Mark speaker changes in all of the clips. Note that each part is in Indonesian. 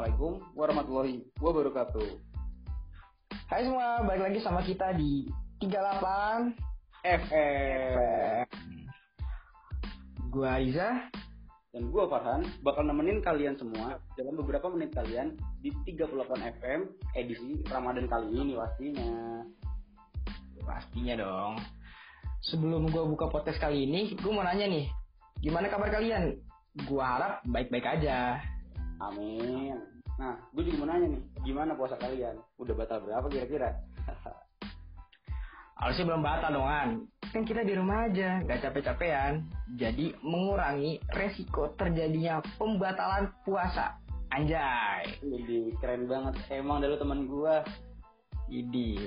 Speaker 1: Assalamualaikum warahmatullahi wabarakatuh.
Speaker 2: Hai semua, balik lagi sama kita di 38
Speaker 1: FM.
Speaker 2: Gua Aiza.
Speaker 1: Dan gue Farhan bakal nemenin kalian semua dalam beberapa menit kalian di 38 FM edisi Ramadan kali ini pastinya.
Speaker 2: Pastinya dong. Sebelum gua buka podcast kali ini, gua mau nanya nih, gimana kabar kalian? Gua harap baik-baik aja.
Speaker 1: Amin. Nah, gue juga mau nanya nih, gimana puasa kalian? Udah batal berapa kira-kira?
Speaker 2: Harusnya belum batal dong, An. Kan kita di rumah aja, gak capek-capean. Jadi mengurangi resiko terjadinya pembatalan puasa. Anjay.
Speaker 1: Jadi keren banget. Emang dari teman gue.
Speaker 2: Idi.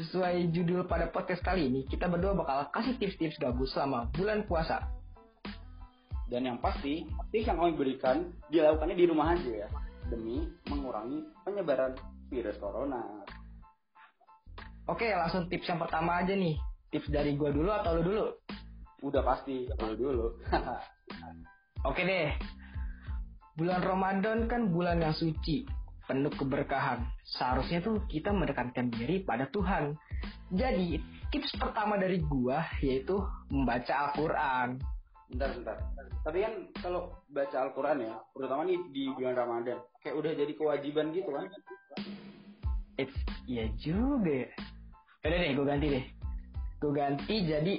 Speaker 2: Sesuai judul pada podcast kali ini, kita berdua bakal kasih tips-tips gabus selama bulan puasa.
Speaker 1: Dan yang pasti, tips yang kami berikan dilakukannya di rumah aja ya. Demi mengurangi penyebaran virus corona.
Speaker 2: Oke, langsung tips yang pertama aja nih. Tips dari gua dulu atau lu dulu?
Speaker 1: Udah pasti, dulu dulu.
Speaker 2: Oke deh. Bulan Ramadan kan bulan yang suci, penuh keberkahan. Seharusnya tuh kita mendekatkan diri pada Tuhan. Jadi, tips pertama dari gua yaitu membaca Al-Qur'an.
Speaker 1: Bentar, bentar. Tapi kan kalau baca Al-Quran ya, terutama nih di bulan Ramadan, kayak udah jadi kewajiban gitu kan.
Speaker 2: It's iya juga. ya. Udah deh, gue ganti deh. Gue ganti jadi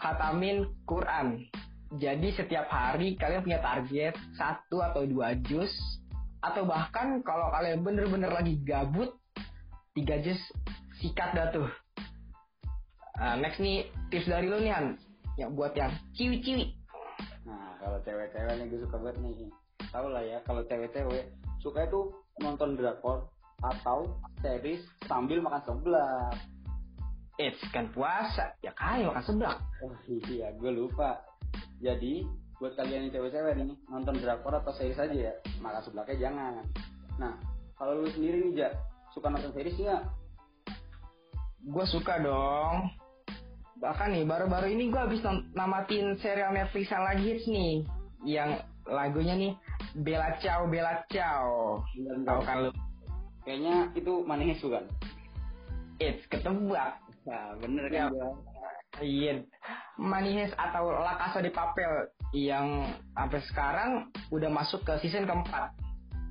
Speaker 2: khatamin Quran. Jadi setiap hari kalian punya target satu atau dua juz atau bahkan kalau kalian bener-bener lagi gabut tiga juz sikat dah tuh. Nah, next nih tips dari lu nih Han, yang buat yang ciwi-ciwi.
Speaker 1: Kalau cewek-cewek nih gue suka banget nih. Tahu lah ya, kalau cewek-cewek suka itu nonton drakor atau series sambil makan seblak.
Speaker 2: It's kan puasa, ya kali makan seblak.
Speaker 1: Oh iya, gue lupa. Jadi, buat kalian yang cewek-cewek nih, nonton drakor atau series aja ya. Makan seblaknya jangan. Nah, kalau lu sendiri nih, Ja, suka nonton series nggak?
Speaker 2: Gue suka dong. Bahkan nih baru-baru ini gue habis namatin serial Netflix yang lagi hits nih, yang lagunya nih Bella Ciao Bella Ciao. Tahu kan lu?
Speaker 1: Kayaknya itu Manehesu kan?
Speaker 2: It's ketebak.
Speaker 1: Nah, bener
Speaker 2: Ya.
Speaker 1: kan gua?
Speaker 2: Iya, Manihes atau La Casa de Papel yang sampai sekarang udah masuk ke season keempat.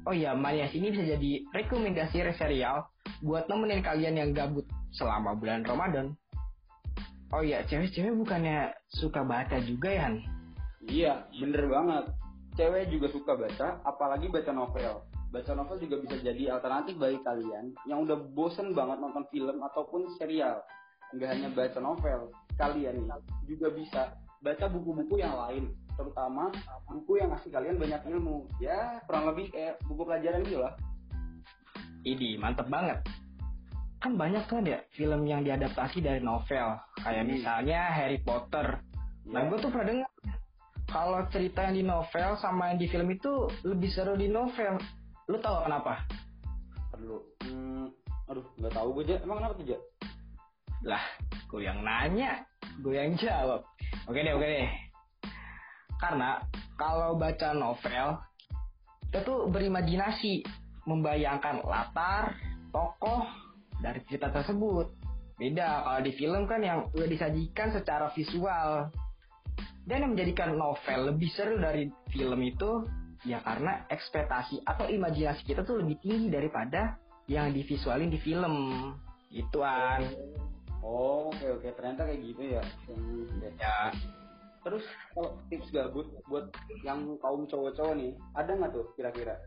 Speaker 2: Oh iya, Manihes ini bisa jadi rekomendasi serial buat nemenin kalian yang gabut selama bulan Ramadan. Oh iya, cewek-cewek bukannya suka baca juga ya?
Speaker 1: Iya, bener banget. Cewek juga suka baca, apalagi baca novel. Baca novel juga bisa jadi alternatif bagi kalian yang udah bosen banget nonton film ataupun serial. Nggak hanya baca novel, kalian juga bisa baca buku-buku yang lain. Terutama buku yang ngasih kalian banyak ilmu. Ya, kurang lebih kayak buku pelajaran gitu lah.
Speaker 2: Idi, mantep banget. Kan banyak kan ya film yang diadaptasi dari novel. Kayak
Speaker 1: Hmm.
Speaker 2: misalnya Harry Potter. Nah,
Speaker 1: Ya.
Speaker 2: gue tuh pernah dengar kalau cerita yang di novel sama yang di film itu lebih seru di novel. Lu tau kenapa?
Speaker 1: perlu. Hmm, aduh, nggak tahu gue aja. Emang kenapa tuh, Ja?
Speaker 2: Lah, gue yang nanya, gue yang jawab. Oke deh, oke deh. Karena kalau baca novel, kita tuh berimajinasi, membayangkan latar, tokoh dari cerita tersebut. Beda kalau di film kan yang udah disajikan secara visual. Dan yang menjadikan novel lebih seru dari film itu ya karena ekspektasi atau imajinasi kita tuh lebih tinggi daripada yang divisualin di film. Ituan.
Speaker 1: Oh, oke oke. Ternyata kayak gitu ya. Hmm, ya.
Speaker 2: Ya,
Speaker 1: Terus kalau tips gabut buat yang kaum cowok-cowok nih, ada nggak tuh kira-kira?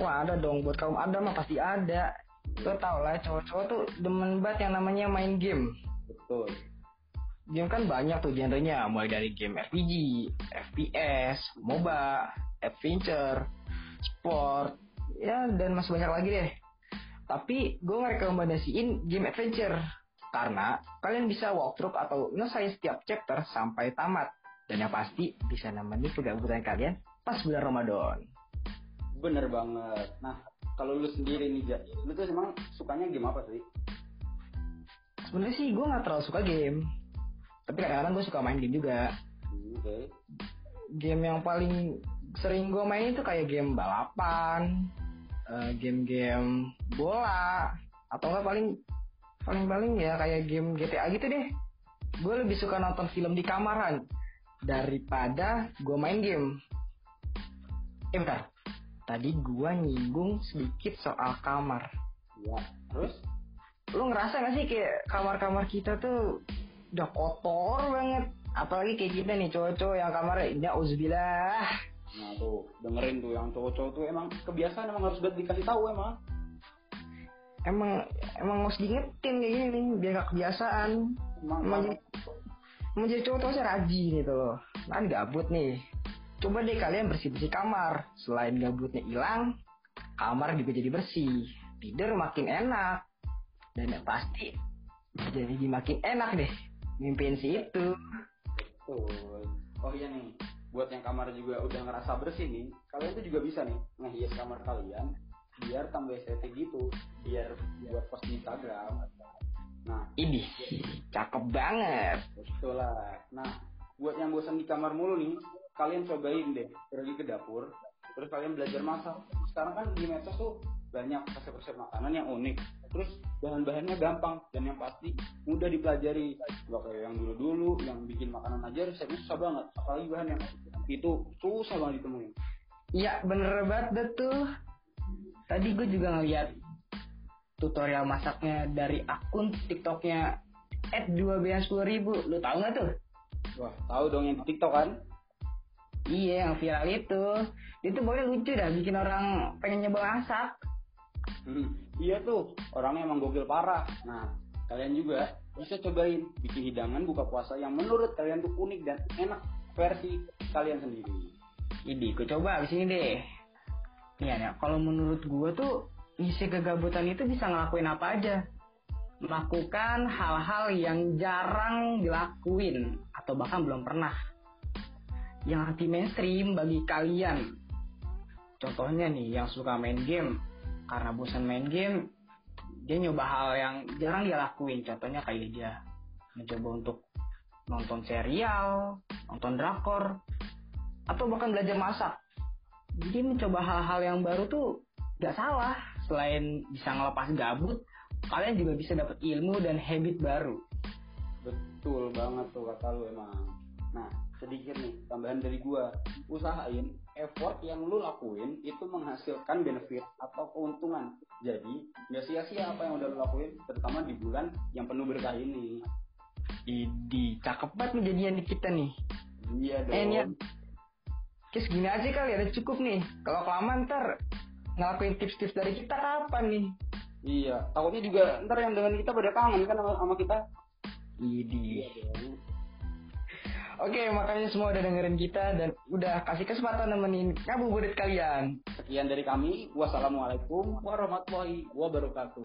Speaker 2: wah ada dong buat kaum ada mah pasti ada. Lo tau lah cowok-cowok tuh demen banget yang namanya main game.
Speaker 1: Betul.
Speaker 2: Game kan banyak tuh genrenya, mulai dari game RPG, FPS, MOBA, adventure, sport, ya dan masih banyak lagi deh. Tapi gue ngerekomendasiin game adventure karena kalian bisa walkthrough atau nyelesain setiap chapter sampai tamat. Dan yang pasti bisa nemenin kegabutan kalian pas bulan Ramadan.
Speaker 1: Bener banget. Nah, kalau lu sendiri nih, Ja, lu tuh emang sukanya game apa sih?
Speaker 2: Sebenarnya sih gue nggak terlalu suka game, tapi kadang-kadang gue suka main game juga.
Speaker 1: Hmm, Oke.
Speaker 2: Game yang paling sering gue main itu kayak game balapan, eh, game-game bola, atau enggak paling paling paling ya kayak game GTA gitu deh. Gue lebih suka nonton film di kamaran daripada gue main game. Eh bentar, tadi gue nyinggung sedikit soal kamar.
Speaker 1: Ya. Terus?
Speaker 2: Lu ngerasa gak sih kayak kamar-kamar kita tuh udah kotor banget? Apalagi kayak kita nih cowok-cowok yang kamarnya ya uzbillah.
Speaker 1: Nah tuh, dengerin tuh yang cowok-cowok tuh emang kebiasaan emang harus buat dikasih tahu emang.
Speaker 2: Emang emang harus diingetin kayak gini nih biar gak kebiasaan.
Speaker 1: Emang,
Speaker 2: Emang emang jadi cowok tuh harusnya rajin gitu loh. Kan gabut nih. Coba deh kalian bersih-bersih kamar. Selain gabutnya hilang, kamar juga jadi bersih. Tidur makin enak. Dan yang pasti jadi makin enak deh. Mimpiin si itu.
Speaker 1: Betul. Oh iya nih, buat yang kamar juga udah ngerasa bersih nih, kalian tuh juga bisa nih ngehias kamar kalian biar tambah estetik gitu, biar buat post di Instagram. Nah,
Speaker 2: Ini cakep banget.
Speaker 1: betul lah. Nah, buat yang bosan di kamar mulu nih, kalian cobain deh pergi ke dapur, terus kalian belajar masak. Sekarang kan di medsos tuh banyak resep-resep makanan yang unik. Terus bahan-bahannya gampang dan yang pasti mudah dipelajari. Gak kayak yang dulu-dulu yang bikin makanan aja resepnya susah banget. Apalagi bahan yang itu susah banget ditemuin.
Speaker 2: Iya bener banget deh tuh. Tadi gue juga ngeliat tutorial masaknya dari akun TikToknya at 2 b ribu. Lu tahu nggak tuh?
Speaker 1: Wah, tahu dong yang di TikTok kan?
Speaker 2: Iya yang viral itu. Itu boleh lucu dah bikin orang pengen nyoba masak.
Speaker 1: Hmm, iya tuh, orangnya emang gokil parah. Nah, kalian juga bisa cobain bikin hidangan buka puasa yang menurut kalian tuh unik dan enak versi kalian sendiri.
Speaker 2: Ini gue coba abis ini deh. Nih ya, kalau menurut gue tuh isi kegabutan itu bisa ngelakuin apa aja. Melakukan hal-hal yang jarang dilakuin atau bahkan belum pernah. Yang anti mainstream bagi kalian. Contohnya nih yang suka main game. Karena bosan main game, dia nyoba hal yang jarang dia lakuin. Contohnya kayak dia mencoba untuk nonton serial, nonton drakor, atau bahkan belajar masak. Jadi mencoba hal-hal yang baru tuh gak salah. Selain bisa ngelepas gabut, kalian juga bisa dapat ilmu dan habit baru.
Speaker 1: Betul banget tuh kata lu emang. Nah, sedikit nih tambahan dari gua. Usahain effort yang lu lakuin itu menghasilkan benefit atau keuntungan. Jadi, nggak sia-sia apa yang udah lu lakuin, terutama di bulan yang penuh berkah ini.
Speaker 2: Idi, cakep banget nih jadian di kita nih.
Speaker 1: Iya dong.
Speaker 2: Eh, Niat. Kis gini aja kali, ada cukup nih. Kalau kelamaan ntar ngelakuin tips-tips dari kita kapan nih?
Speaker 1: Iya, takutnya juga ntar yang dengan kita pada kangen kan sama, sama kita.
Speaker 2: Idi.
Speaker 1: dong.
Speaker 2: Oke, makanya semua udah dengerin kita dan udah kasih kesempatan nemenin ngabuburit kalian.
Speaker 1: Sekian dari kami. Wassalamualaikum warahmatullahi wabarakatuh.